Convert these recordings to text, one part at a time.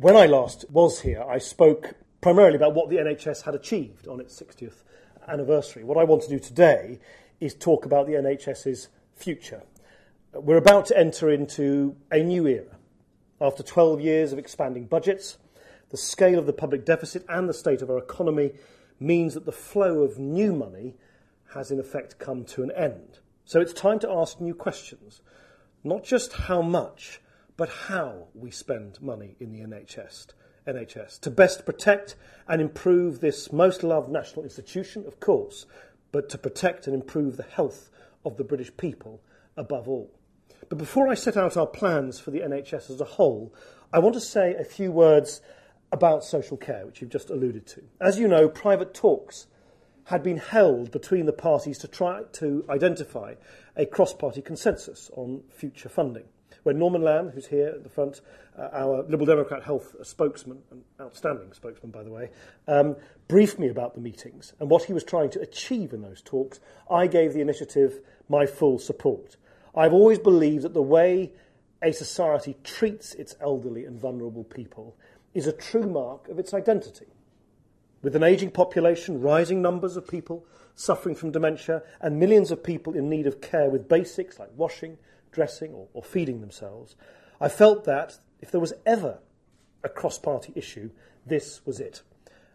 when I last was here, I spoke primarily about what the NHS had achieved on its 60th anniversary. What I want to do today is talk about the NHS's future. We're about to enter into a new era. After 12 years of expanding budgets, the scale of the public deficit and the state of our economy means that the flow of new money has in effect come to an end. So it's time to ask new questions. Not just how much, but how we spend money in the NHS. NHS to best protect and improve this most loved national institution, of course, but to protect and improve the health of the British people above all. But before I set out our plans for the NHS as a whole, I want to say a few words about social care, which you've just alluded to. As you know, private talks had been held between the parties to try to identify a cross party consensus on future funding. When Norman Lamb, who's here at the front, uh, our Liberal Democrat health spokesman, an outstanding spokesman, by the way, um, briefed me about the meetings and what he was trying to achieve in those talks, I gave the initiative my full support. I've always believed that the way a society treats its elderly and vulnerable people is a true mark of its identity. With an ageing population, rising numbers of people suffering from dementia, and millions of people in need of care with basics like washing, dressing, or, or feeding themselves, I felt that if there was ever a cross party issue, this was it.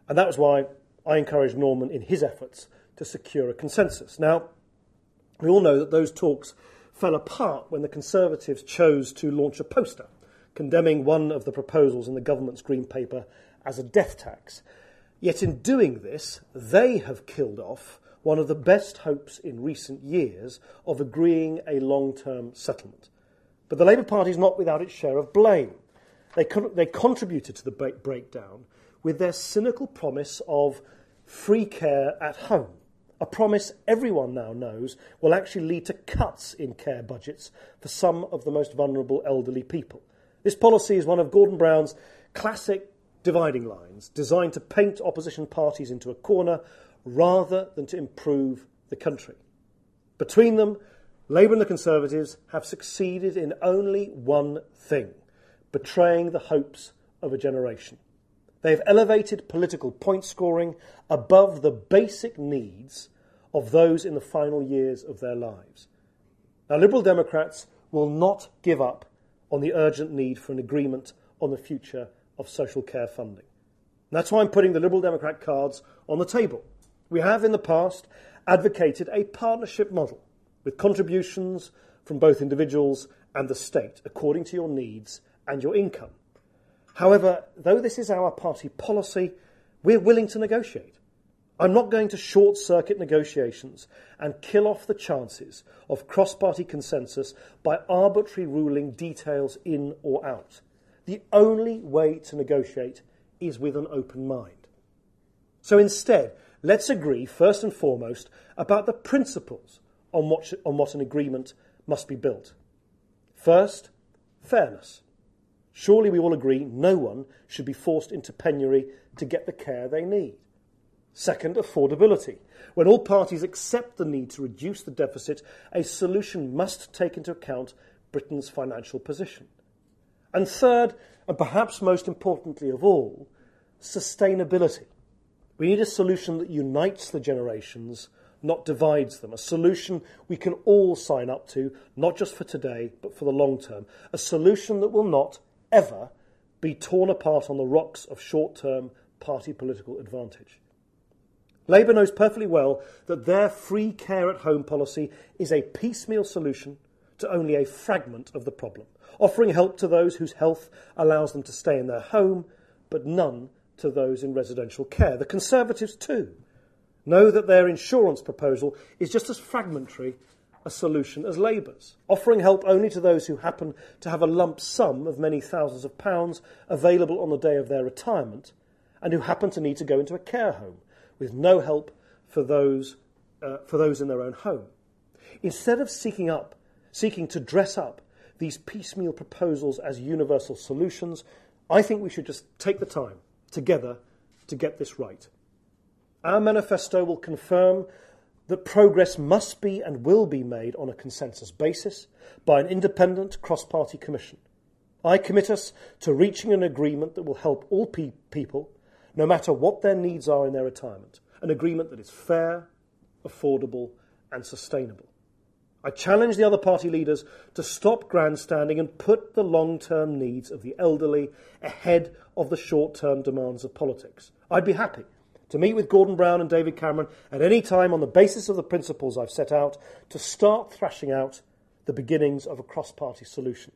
And that was why I encouraged Norman in his efforts to secure a consensus. Now, we all know that those talks fell apart when the Conservatives chose to launch a poster condemning one of the proposals in the government's Green Paper as a death tax. Yet in doing this, they have killed off one of the best hopes in recent years of agreeing a long term settlement. But the Labour Party is not without its share of blame. They, con- they contributed to the break- breakdown with their cynical promise of free care at home, a promise everyone now knows will actually lead to cuts in care budgets for some of the most vulnerable elderly people. This policy is one of Gordon Brown's classic dividing lines, designed to paint opposition parties into a corner rather than to improve the country. Between them, Labour and the Conservatives have succeeded in only one thing betraying the hopes of a generation. They have elevated political point scoring above the basic needs of those in the final years of their lives. Now, Liberal Democrats will not give up on the urgent need for an agreement on the future of social care funding. And that's why I'm putting the Liberal Democrat cards on the table. We have in the past advocated a partnership model with contributions from both individuals and the state according to your needs and your income. However, though this is our party policy, we're willing to negotiate. I'm not going to short circuit negotiations and kill off the chances of cross party consensus by arbitrary ruling details in or out. The only way to negotiate is with an open mind. So instead, let's agree first and foremost about the principles on what, on what an agreement must be built. First, fairness. Surely we all agree no one should be forced into penury to get the care they need. Second, affordability. When all parties accept the need to reduce the deficit, a solution must take into account Britain's financial position. And third, and perhaps most importantly of all, sustainability. We need a solution that unites the generations, not divides them. A solution we can all sign up to, not just for today, but for the long term. A solution that will not, ever, be torn apart on the rocks of short term party political advantage. Labour knows perfectly well that their free care at home policy is a piecemeal solution to only a fragment of the problem, offering help to those whose health allows them to stay in their home, but none to those in residential care. The Conservatives, too, know that their insurance proposal is just as fragmentary a solution as Labour's, offering help only to those who happen to have a lump sum of many thousands of pounds available on the day of their retirement and who happen to need to go into a care home with no help for those, uh, for those in their own home. Instead of seeking up, seeking to dress up these piecemeal proposals as universal solutions, I think we should just take the time together to get this right. Our manifesto will confirm that progress must be and will be made on a consensus basis by an independent cross party commission. I commit us to reaching an agreement that will help all pe- people, no matter what their needs are in their retirement, an agreement that is fair, affordable, and sustainable. I challenge the other party leaders to stop grandstanding and put the long term needs of the elderly ahead of the short term demands of politics. I'd be happy to meet with Gordon Brown and David Cameron at any time on the basis of the principles I've set out to start thrashing out the beginnings of a cross party solution.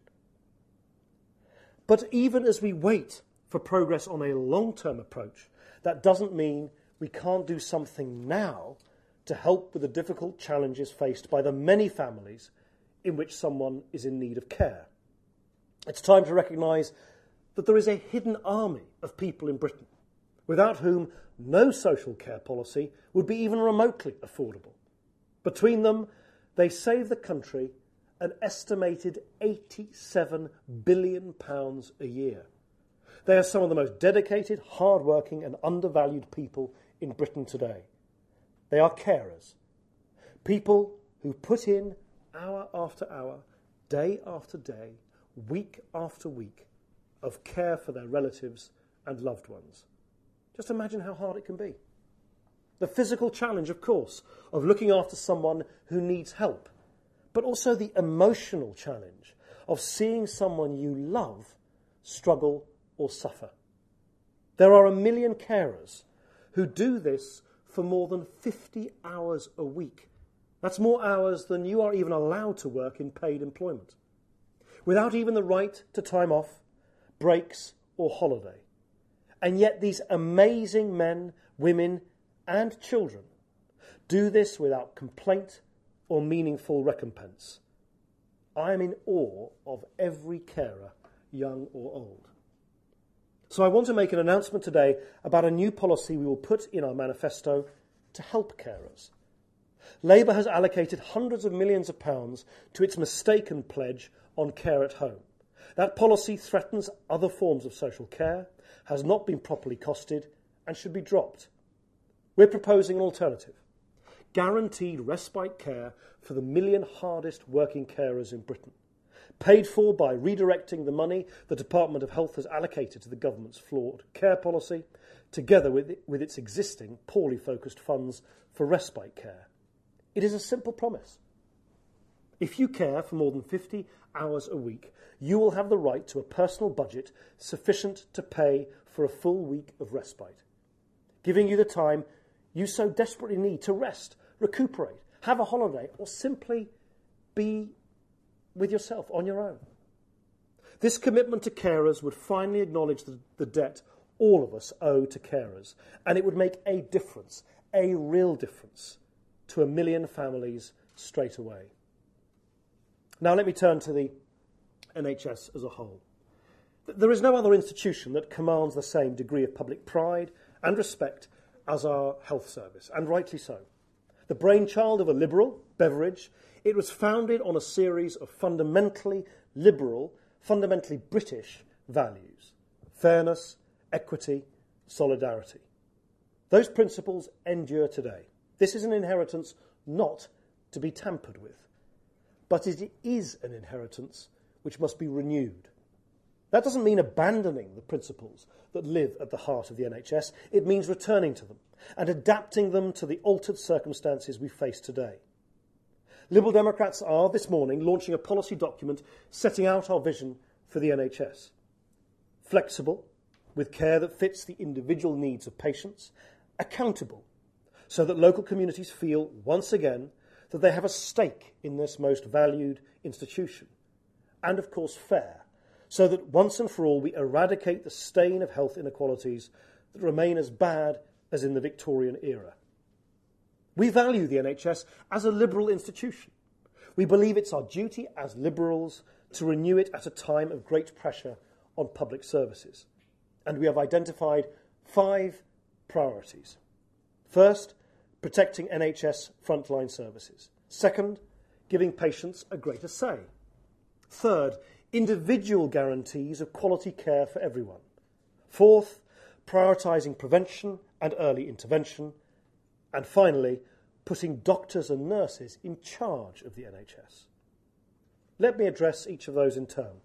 But even as we wait for progress on a long term approach, that doesn't mean we can't do something now to help with the difficult challenges faced by the many families in which someone is in need of care. It's time to recognise that there is a hidden army of people in Britain without whom no social care policy would be even remotely affordable. Between them, they save the country an estimated £87 billion a year. They are some of the most dedicated, hard-working and undervalued people in Britain today. They are carers, people who put in hour after hour, day after day, week after week of care for their relatives and loved ones. Just imagine how hard it can be. The physical challenge, of course, of looking after someone who needs help, but also the emotional challenge of seeing someone you love struggle or suffer. There are a million carers who do this for more than 50 hours a week. That's more hours than you are even allowed to work in paid employment. Without even the right to time off, breaks, or holiday. And yet, these amazing men, women, and children do this without complaint or meaningful recompense. I am in awe of every carer, young or old. So I want to make an announcement today about a new policy we will put in our manifesto to help carers. Labour has allocated hundreds of millions of pounds to its mistaken pledge on care at home. That policy threatens other forms of social care, has not been properly costed, and should be dropped. We're proposing an alternative guaranteed respite care for the million hardest working carers in Britain paid for by redirecting the money the Department of Health has allocated to the government's flawed care policy, together with, with its existing poorly focused funds for respite care. It is a simple promise. If you care for more than 50 hours a week, you will have the right to a personal budget sufficient to pay for a full week of respite, giving you the time you so desperately need to rest, recuperate, have a holiday, or simply be with yourself on your own. This commitment to carers would finally acknowledge the, the debt all of us owe to carers, and it would make a difference, a real difference, to a million families straight away. Now, let me turn to the NHS as a whole. There is no other institution that commands the same degree of public pride and respect as our health service, and rightly so. The brainchild of a liberal, Beveridge, it was founded on a series of fundamentally liberal, fundamentally British values fairness, equity, solidarity. Those principles endure today. This is an inheritance not to be tampered with, but it is an inheritance which must be renewed. That doesn't mean abandoning the principles that live at the heart of the NHS, it means returning to them and adapting them to the altered circumstances we face today. Liberal Democrats are this morning launching a policy document setting out our vision for the NHS. Flexible, with care that fits the individual needs of patients, accountable, so that local communities feel once again that they have a stake in this most valued institution, and of course fair, so that once and for all we eradicate the stain of health inequalities that remain as bad as in the Victorian era. We value the NHS as a liberal institution. We believe it's our duty as liberals to renew it at a time of great pressure on public services. And we have identified five priorities. First, protecting NHS frontline services. Second, giving patients a greater say. Third, individual guarantees of quality care for everyone. Fourth, prioritising prevention and early intervention. And finally, putting doctors and nurses in charge of the NHS. Let me address each of those in turn.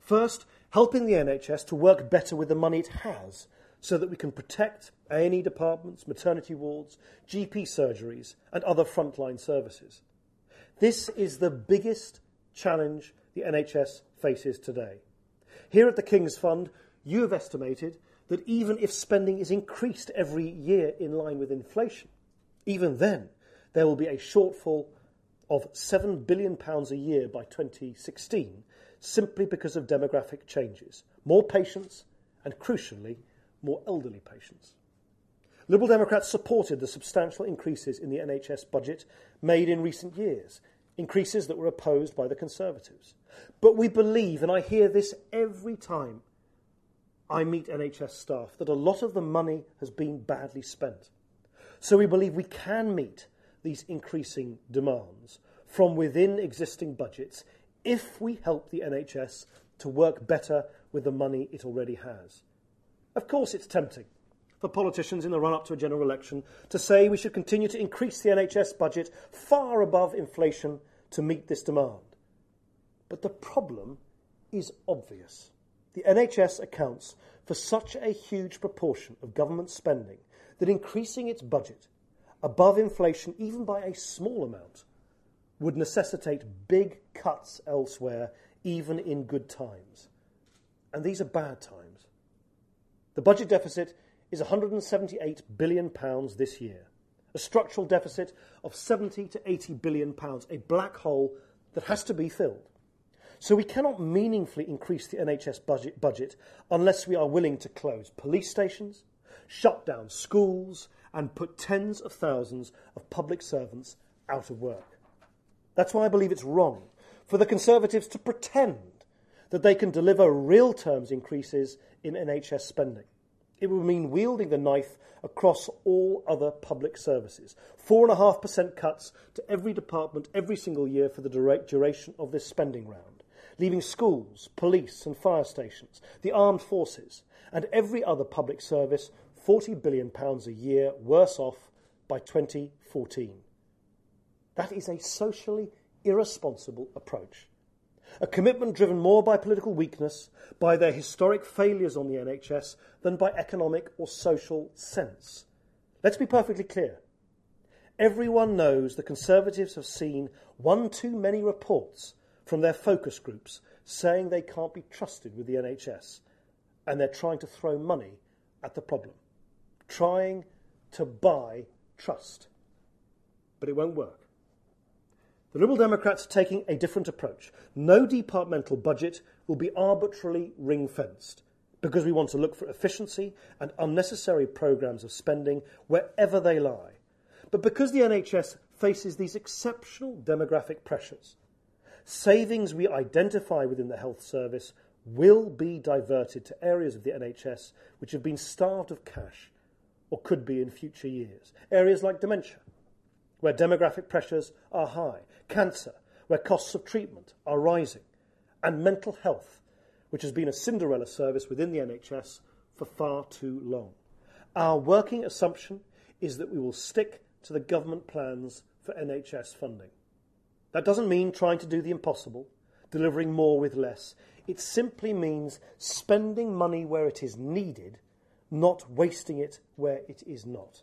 First, helping the NHS to work better with the money it has so that we can protect A&E departments, maternity wards, GP surgeries and other frontline services. This is the biggest challenge the NHS faces today. Here at the King's Fund, you have estimated that even if spending is increased every year in line with inflation, even then there will be a shortfall of £7 billion a year by 2016 simply because of demographic changes. More patients and, crucially, more elderly patients. Liberal Democrats supported the substantial increases in the NHS budget made in recent years, increases that were opposed by the Conservatives. But we believe, and I hear this every time I meet NHS staff, that a lot of the money has been badly spent. So we believe we can meet these increasing demands from within existing budgets if we help the NHS to work better with the money it already has. Of course, it's tempting for politicians in the run up to a general election to say we should continue to increase the NHS budget far above inflation to meet this demand. But the problem is obvious. The NHS accounts for such a huge proportion of government spending that increasing its budget above inflation, even by a small amount, would necessitate big cuts elsewhere, even in good times. And these are bad times. The budget deficit is £178 billion this year, a structural deficit of 70 to 80 billion pounds, a black hole that has to be filled. So we cannot meaningfully increase the NHS budget, budget unless we are willing to close police stations, shut down schools, and put tens of thousands of public servants out of work. That's why I believe it's wrong for the Conservatives to pretend that they can deliver real terms increases in NHS spending. It would mean wielding the knife across all other public services. 4.5% cuts to every department every single year for the direct duration of this spending round, leaving schools, police and fire stations, the armed forces, and every other public service £40 billion a year worse off by 2014. That is a socially irresponsible approach. A commitment driven more by political weakness, by their historic failures on the NHS, than by economic or social sense. Let's be perfectly clear. Everyone knows the Conservatives have seen one too many reports from their focus groups saying they can't be trusted with the NHS, and they're trying to throw money at the problem trying to buy trust. But it won't work. The Liberal Democrats are taking a different approach. No departmental budget will be arbitrarily ring fenced because we want to look for efficiency and unnecessary programmes of spending wherever they lie. But because the NHS faces these exceptional demographic pressures, savings we identify within the health service will be diverted to areas of the NHS which have been starved of cash or could be in future years. Areas like dementia, where demographic pressures are high, cancer, where costs of treatment are rising, and mental health, which has been a Cinderella service within the NHS for far too long. Our working assumption is that we will stick to the government plans for NHS funding. That doesn't mean trying to do the impossible, delivering more with less. It simply means spending money where it is needed not wasting it where it is not.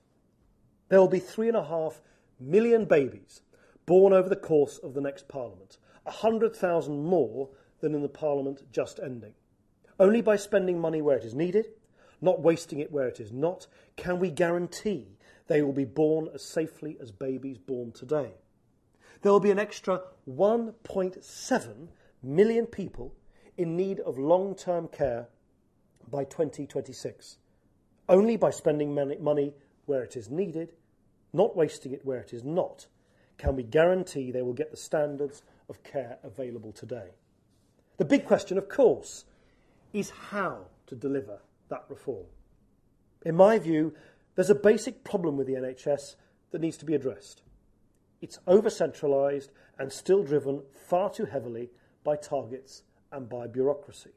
There will be three and a half million babies born over the course of the next Parliament, a hundred thousand more than in the Parliament just ending. Only by spending money where it is needed, not wasting it where it is not, can we guarantee they will be born as safely as babies born today. There will be an extra 1.7 million people in need of long term care by 2026 only by spending money where it is needed, not wasting it where it is not, can we guarantee they will get the standards of care available today. The big question, of course, is how to deliver that reform. In my view, there's a basic problem with the NHS that needs to be addressed. It's over centralised and still driven far too heavily by targets and by bureaucracy.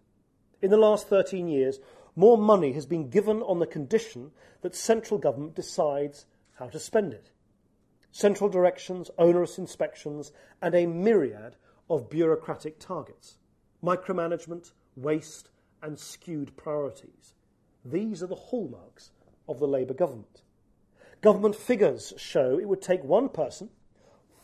In the last 13 years, more money has been given on the condition that central government decides how to spend it. Central directions, onerous inspections, and a myriad of bureaucratic targets. Micromanagement, waste, and skewed priorities. These are the hallmarks of the Labour government. Government figures show it would take one person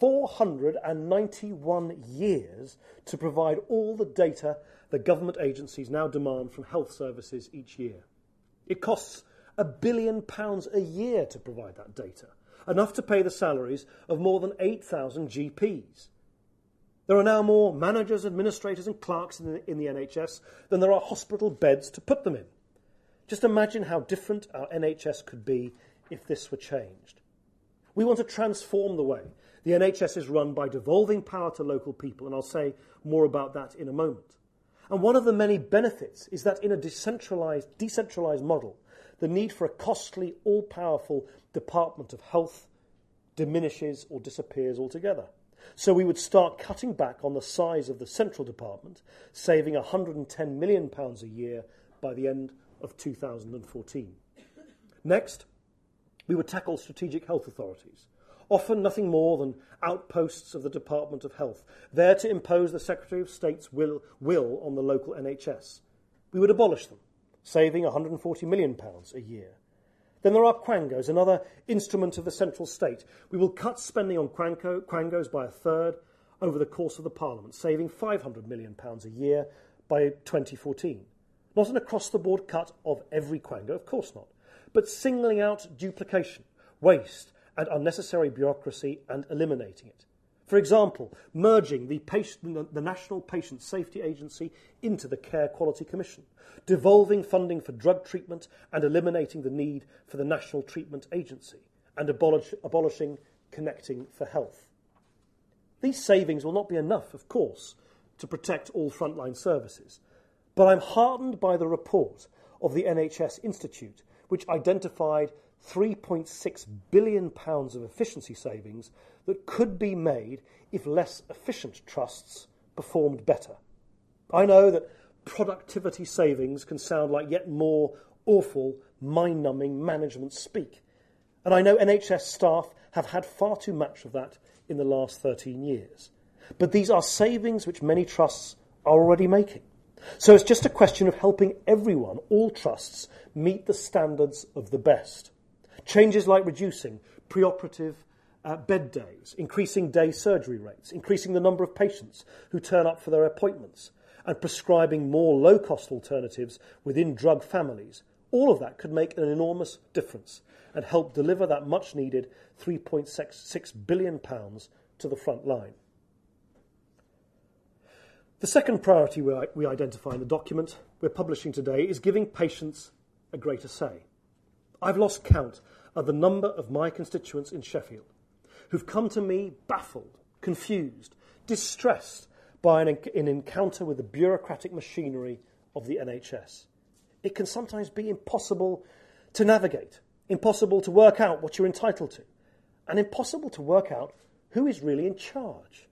491 years to provide all the data the government agencies now demand from health services each year. It costs a billion pounds a year to provide that data, enough to pay the salaries of more than 8,000 GPs. There are now more managers, administrators, and clerks in the, in the NHS than there are hospital beds to put them in. Just imagine how different our NHS could be if this were changed. We want to transform the way the NHS is run by devolving power to local people, and I'll say more about that in a moment. And one of the many benefits is that in a decentralized, decentralized model, the need for a costly, all powerful Department of Health diminishes or disappears altogether. So we would start cutting back on the size of the central department, saving £110 million a year by the end of 2014. Next, we would tackle strategic health authorities, often nothing more than outposts of the Department of Health, there to impose the Secretary of State's will, will on the local NHS. We would abolish them, saving £140 million a year. Then there are quangos, another instrument of the central state. We will cut spending on quango, quangos by a third over the course of the Parliament, saving £500 million a year by 2014. Not an across the board cut of every quango, of course not, but singling out duplication, waste, and unnecessary bureaucracy and eliminating it. For example, merging the, patient, the, National Patient Safety Agency into the Care Quality Commission, devolving funding for drug treatment and eliminating the need for the National Treatment Agency, and abolish, abolishing Connecting for Health. These savings will not be enough, of course, to protect all frontline services, but I'm heartened by the report of the NHS Institute, which identified £3.6 billion of efficiency savings that could be made if less efficient trusts performed better. I know that productivity savings can sound like yet more awful, mind numbing management speak. And I know NHS staff have had far too much of that in the last 13 years. But these are savings which many trusts are already making. So it's just a question of helping everyone, all trusts, meet the standards of the best. Changes like reducing preoperative uh, bed days, increasing day surgery rates, increasing the number of patients who turn up for their appointments, and prescribing more low cost alternatives within drug families. All of that could make an enormous difference and help deliver that much needed £3.6 billion to the front line. The second priority we identify in the document we're publishing today is giving patients a greater say. I've lost count of the number of my constituents in Sheffield who've come to me baffled, confused, distressed by an, an encounter with the bureaucratic machinery of the NHS. It can sometimes be impossible to navigate, impossible to work out what you're entitled to, and impossible to work out who is really in charge.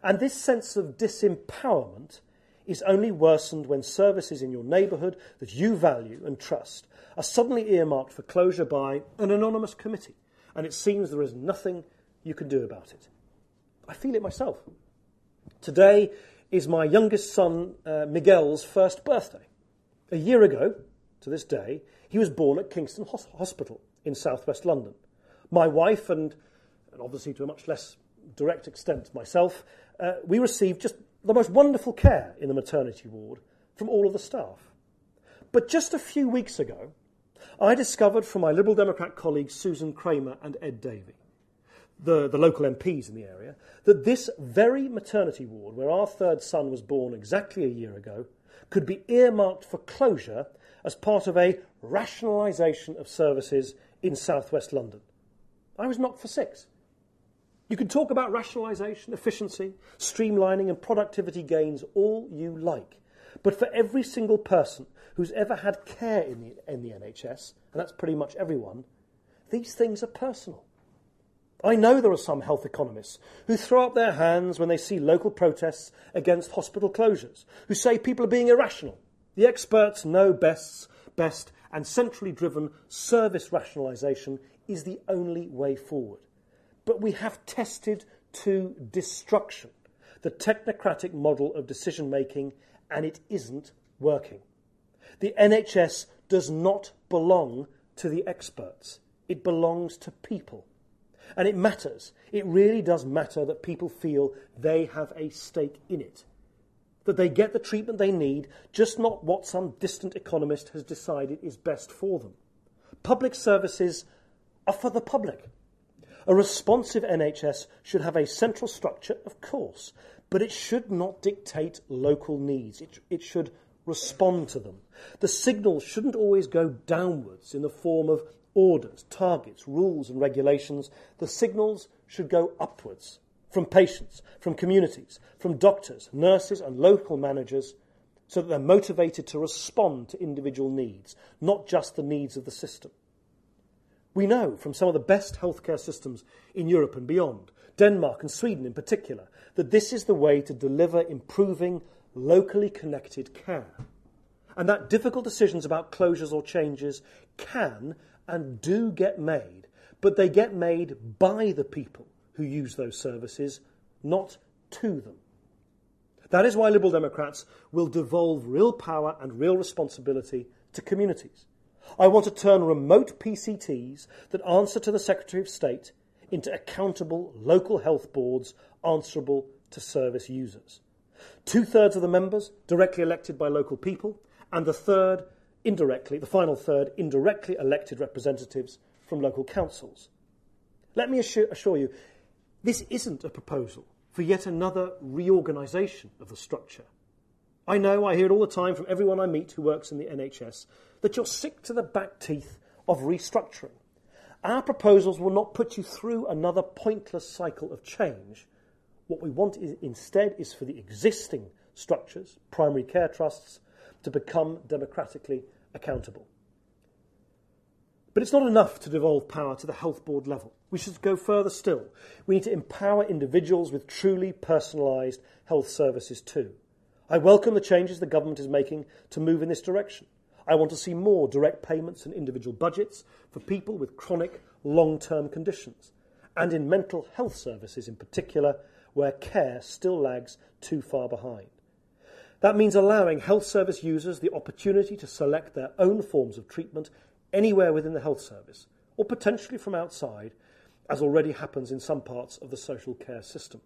And this sense of disempowerment is only worsened when services in your neighbourhood that you value and trust are suddenly earmarked for closure by an anonymous committee, and it seems there is nothing you can do about it. I feel it myself. Today is my youngest son, uh, Miguel's first birthday. A year ago, to this day, he was born at Kingston Hospital in southwest London. My wife, and, and obviously to a much less direct extent myself, uh, we received just the most wonderful care in the maternity ward from all of the staff. But just a few weeks ago, I discovered from my Liberal Democrat colleagues Susan Kramer and Ed Davey, the, the local MPs in the area, that this very maternity ward, where our third son was born exactly a year ago, could be earmarked for closure as part of a rationalisation of services in southwest London. I was knocked for six. You can talk about rationalisation, efficiency, streamlining, and productivity gains all you like. But for every single person who's ever had care in the, in the NHS, and that's pretty much everyone, these things are personal. I know there are some health economists who throw up their hands when they see local protests against hospital closures, who say people are being irrational. The experts know best, best and centrally driven service rationalisation is the only way forward. But we have tested to destruction the technocratic model of decision making, and it isn't working. The NHS does not belong to the experts, it belongs to people. And it matters. It really does matter that people feel they have a stake in it. That they get the treatment they need, just not what some distant economist has decided is best for them. Public services are for the public. A responsive NHS should have a central structure, of course, but it should not dictate local needs. It, it should respond to them. The signal shouldn't always go downwards in the form of orders, targets, rules, and regulations. The signals should go upwards from patients, from communities, from doctors, nurses, and local managers so that they're motivated to respond to individual needs, not just the needs of the system. We know from some of the best healthcare systems in Europe and beyond, Denmark and Sweden in particular, that this is the way to deliver improving, locally connected care. And that difficult decisions about closures or changes can and do get made, but they get made by the people who use those services, not to them. That is why Liberal Democrats will devolve real power and real responsibility to communities. I want to turn remote PCTs that answer to the Secretary of State into accountable local health boards answerable to service users. Two thirds of the members directly elected by local people, and the third indirectly, the final third, indirectly elected representatives from local councils. Let me assure, assure you, this isn't a proposal for yet another reorganisation of the structure. I know, I hear it all the time from everyone I meet who works in the NHS, that you're sick to the back teeth of restructuring. Our proposals will not put you through another pointless cycle of change. What we want is, instead is for the existing structures, primary care trusts, to become democratically accountable. But it's not enough to devolve power to the health board level. We should go further still. We need to empower individuals with truly personalised health services too. I welcome the changes the government is making to move in this direction. I want to see more direct payments and individual budgets for people with chronic, long term conditions, and in mental health services in particular, where care still lags too far behind. That means allowing health service users the opportunity to select their own forms of treatment anywhere within the health service, or potentially from outside, as already happens in some parts of the social care system.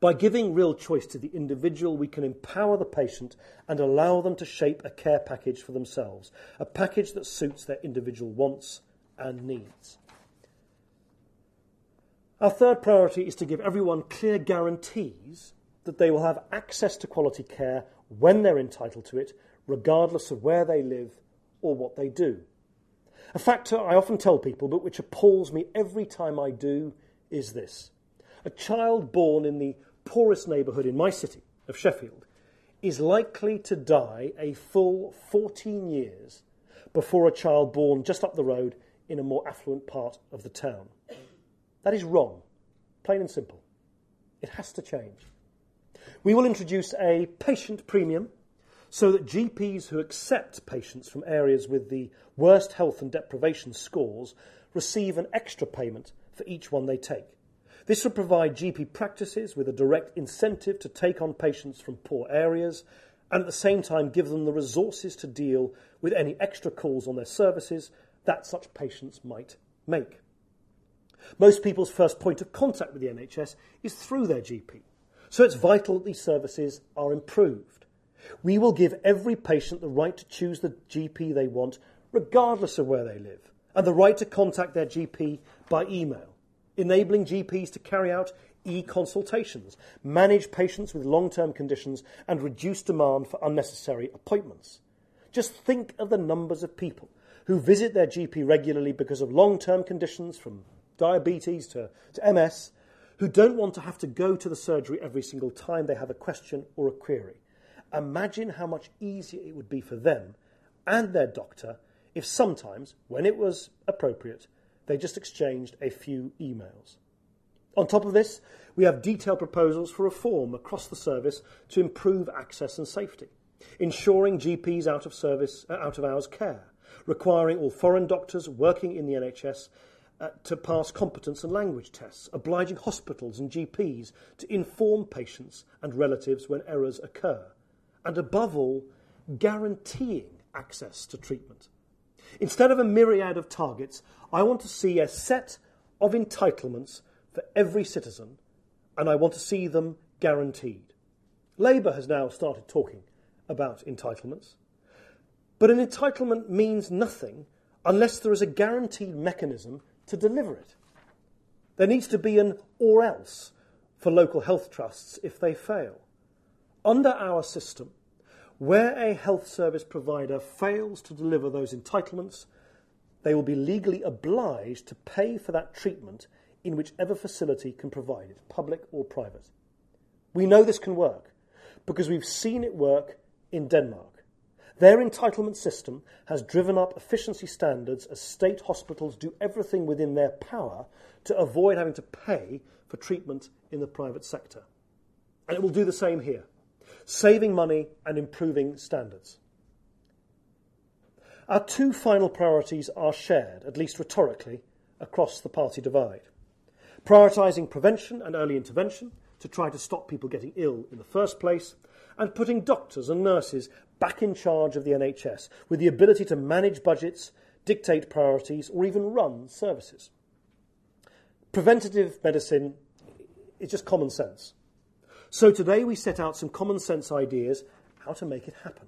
By giving real choice to the individual, we can empower the patient and allow them to shape a care package for themselves, a package that suits their individual wants and needs. Our third priority is to give everyone clear guarantees that they will have access to quality care when they're entitled to it, regardless of where they live or what they do. A factor I often tell people, but which appalls me every time I do, is this. A child born in the poorest neighbourhood in my city of Sheffield is likely to die a full 14 years before a child born just up the road in a more affluent part of the town. That is wrong, plain and simple. It has to change. We will introduce a patient premium so that GPs who accept patients from areas with the worst health and deprivation scores receive an extra payment for each one they take. This will provide GP practices with a direct incentive to take on patients from poor areas and at the same time give them the resources to deal with any extra calls on their services that such patients might make. Most people's first point of contact with the NHS is through their GP. So it's vital that these services are improved. We will give every patient the right to choose the GP they want, regardless of where they live, and the right to contact their GP by email, enabling GPs to carry out e consultations, manage patients with long term conditions, and reduce demand for unnecessary appointments. Just think of the numbers of people who visit their GP regularly because of long term conditions from diabetes to, to MS who don't want to have to go to the surgery every single time they have a question or a query. Imagine how much easier it would be for them and their doctor if sometimes, when it was appropriate, they just exchanged a few emails. On top of this, we have detailed proposals for reform across the service to improve access and safety, ensuring GPs out of service, uh, out of hours care, requiring all foreign doctors working in the NHS uh, to pass competence and language tests, obliging hospitals and GPs to inform patients and relatives when errors occur, and above all, guaranteeing access to treatment. Instead of a myriad of targets, I want to see a set of entitlements for every citizen, and I want to see them guaranteed. Labour has now started talking about entitlements, but an entitlement means nothing unless there is a guaranteed mechanism to deliver it. There needs to be an or else for local health trusts if they fail. Under our system, where a health service provider fails to deliver those entitlements, they will be legally obliged to pay for that treatment in whichever facility can provide it, public or private. We know this can work because we've seen it work in Denmark. Their entitlement system has driven up efficiency standards as state hospitals do everything within their power to avoid having to pay for treatment in the private sector. And it will do the same here saving money and improving standards. Our two final priorities are shared, at least rhetorically, across the party divide. Prioritising prevention and early intervention to try to stop people getting ill in the first place, and putting doctors and nurses back in charge of the NHS with the ability to manage budgets, dictate priorities, or even run services. Preventative medicine is just common sense. So today we set out some common sense ideas how to make it happen.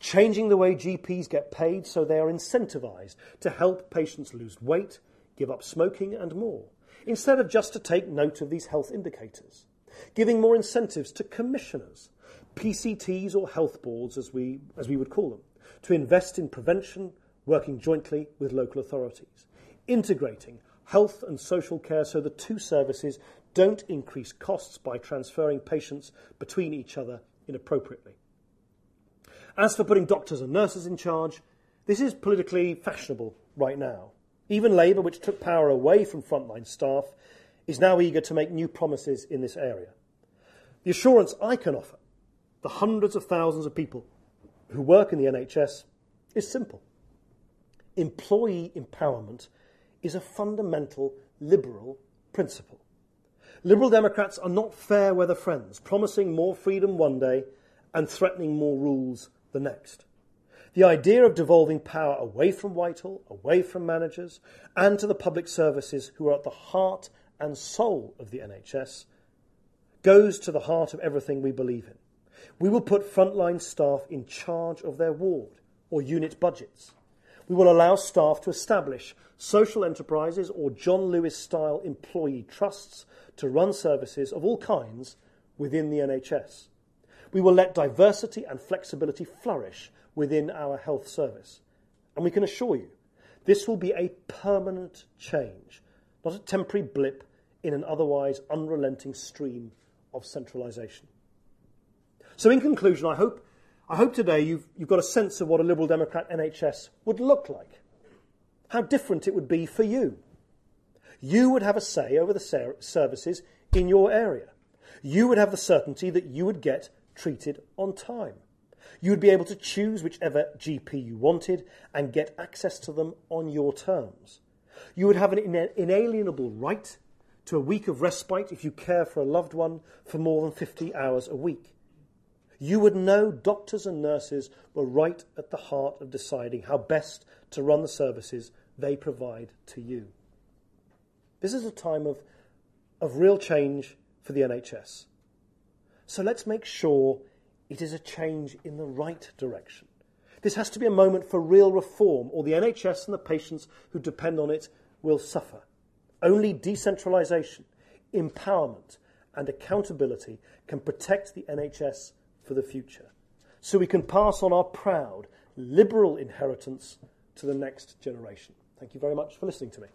Changing the way GPs get paid so they are incentivised to help patients lose weight, give up smoking, and more, instead of just to take note of these health indicators. Giving more incentives to commissioners, PCTs or health boards, as we, as we would call them, to invest in prevention, working jointly with local authorities. Integrating health and social care so the two services don't increase costs by transferring patients between each other inappropriately. As for putting doctors and nurses in charge, this is politically fashionable right now. Even Labour, which took power away from frontline staff, is now eager to make new promises in this area. The assurance I can offer the hundreds of thousands of people who work in the NHS is simple. Employee empowerment is a fundamental liberal principle. Liberal Democrats are not fair weather friends, promising more freedom one day and threatening more rules the next. The idea of devolving power away from Whitehall, away from managers, and to the public services who are at the heart and soul of the NHS goes to the heart of everything we believe in. We will put frontline staff in charge of their ward or unit budgets. We will allow staff to establish social enterprises or John Lewis style employee trusts to run services of all kinds within the NHS. We will let diversity and flexibility flourish within our health service. And we can assure you, this will be a permanent change, not a temporary blip in an otherwise unrelenting stream of centralisation. So, in conclusion, I hope, I hope today you've, you've got a sense of what a Liberal Democrat NHS would look like, how different it would be for you. You would have a say over the services in your area. You would have the certainty that you would get treated on time. You would be able to choose whichever GP you wanted and get access to them on your terms. You would have an inalienable right to a week of respite if you care for a loved one for more than 50 hours a week. You would know doctors and nurses were right at the heart of deciding how best to run the services they provide to you. This is a time of, of real change for the NHS. So let's make sure it is a change in the right direction. This has to be a moment for real reform, or the NHS and the patients who depend on it will suffer. Only decentralisation, empowerment, and accountability can protect the NHS for the future. So we can pass on our proud, liberal inheritance to the next generation. Thank you very much for listening to me.